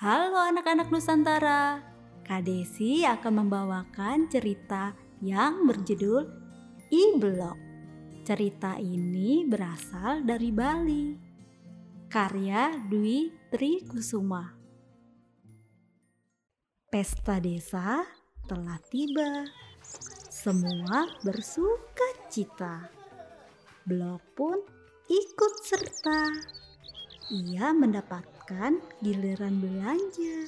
Halo anak-anak Nusantara, Kak Desi akan membawakan cerita yang berjudul I-Blok. Cerita ini berasal dari Bali. Karya Dwi Tri Kusuma. Pesta desa telah tiba. Semua bersuka cita. Blok pun ikut serta. Ia mendapatkan giliran belanja.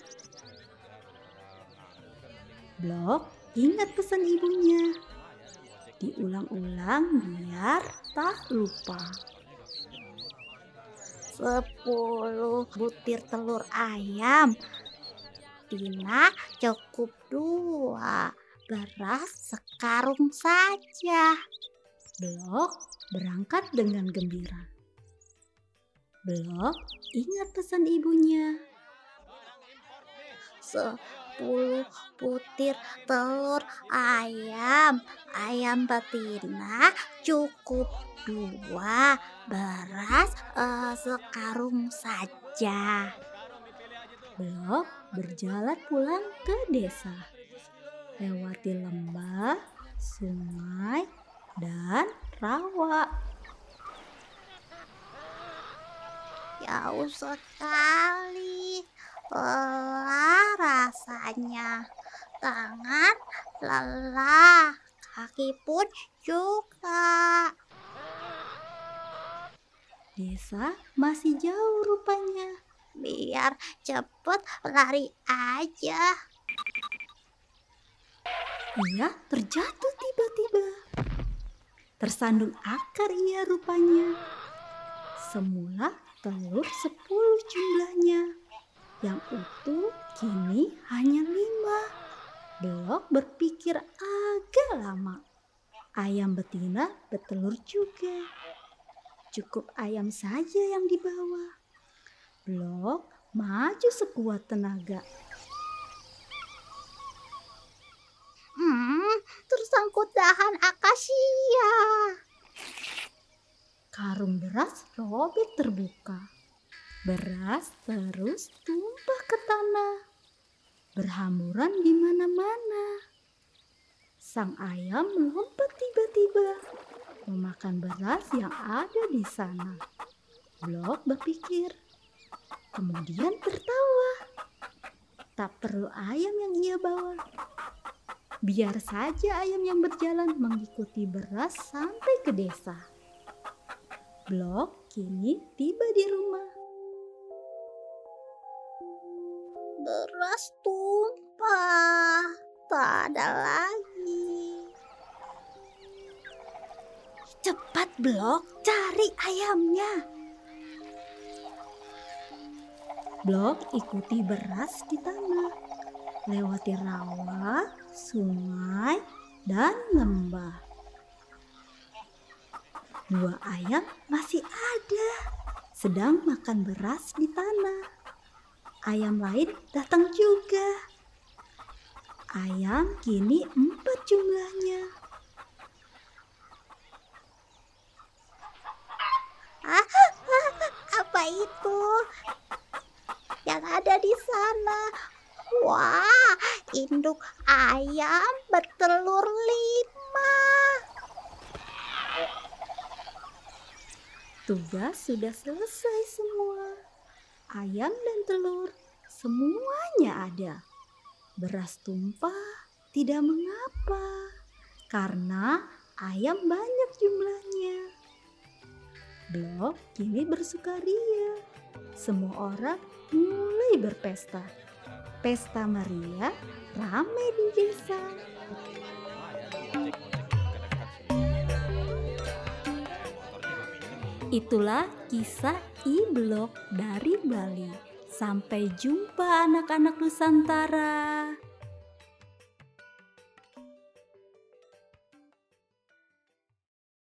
Blok ingat pesan ibunya. Diulang-ulang biar tak lupa. Sepuluh butir telur ayam. Tina cukup dua. Beras sekarung saja. Blok berangkat dengan gembira. Blok ingat pesan ibunya. Sepuluh butir telur ayam. Ayam betina cukup dua. Beras eh, sekarung saja. Blok berjalan pulang ke desa. Lewati lembah, sungai, dan rawa. Jauh sekali. Lelah rasanya. Tangan lelah. Kaki pun juga. Desa masih jauh rupanya. Biar cepet lari aja. Ia terjatuh tiba-tiba. Tersandung akar ia rupanya. Semula telur sepuluh jumlahnya. Yang utuh kini hanya lima. Blok berpikir agak lama. Ayam betina bertelur juga. Cukup ayam saja yang dibawa. Blok maju sekuat tenaga. Hmm, tersangkut dahan akasia. Karung beras robek terbuka. Beras terus tumpah ke tanah. Berhamburan di mana-mana. Sang ayam melompat tiba-tiba. Memakan beras yang ada di sana. Blok berpikir. Kemudian tertawa. Tak perlu ayam yang ia bawa. Biar saja ayam yang berjalan mengikuti beras sampai ke desa. Blok kini tiba di rumah. Beras tumpah. Tak ada lagi. Cepat Blok, cari ayamnya. Blok ikuti beras di tanah, lewati rawa, sungai, dan lembah. Dua ayam masih ada, sedang makan beras di tanah. Ayam lain datang juga. Ayam kini empat jumlahnya. Ah, apa itu? Yang ada di sana. Wah, induk ayam bertelur lima. Tugas sudah selesai semua. Ayam dan telur semuanya ada. Beras tumpah tidak mengapa karena ayam banyak jumlahnya. Blok kini bersukaria. Semua orang mulai berpesta. Pesta Maria ramai di desa. Itulah kisah I-Blok dari Bali. Sampai jumpa anak-anak Nusantara.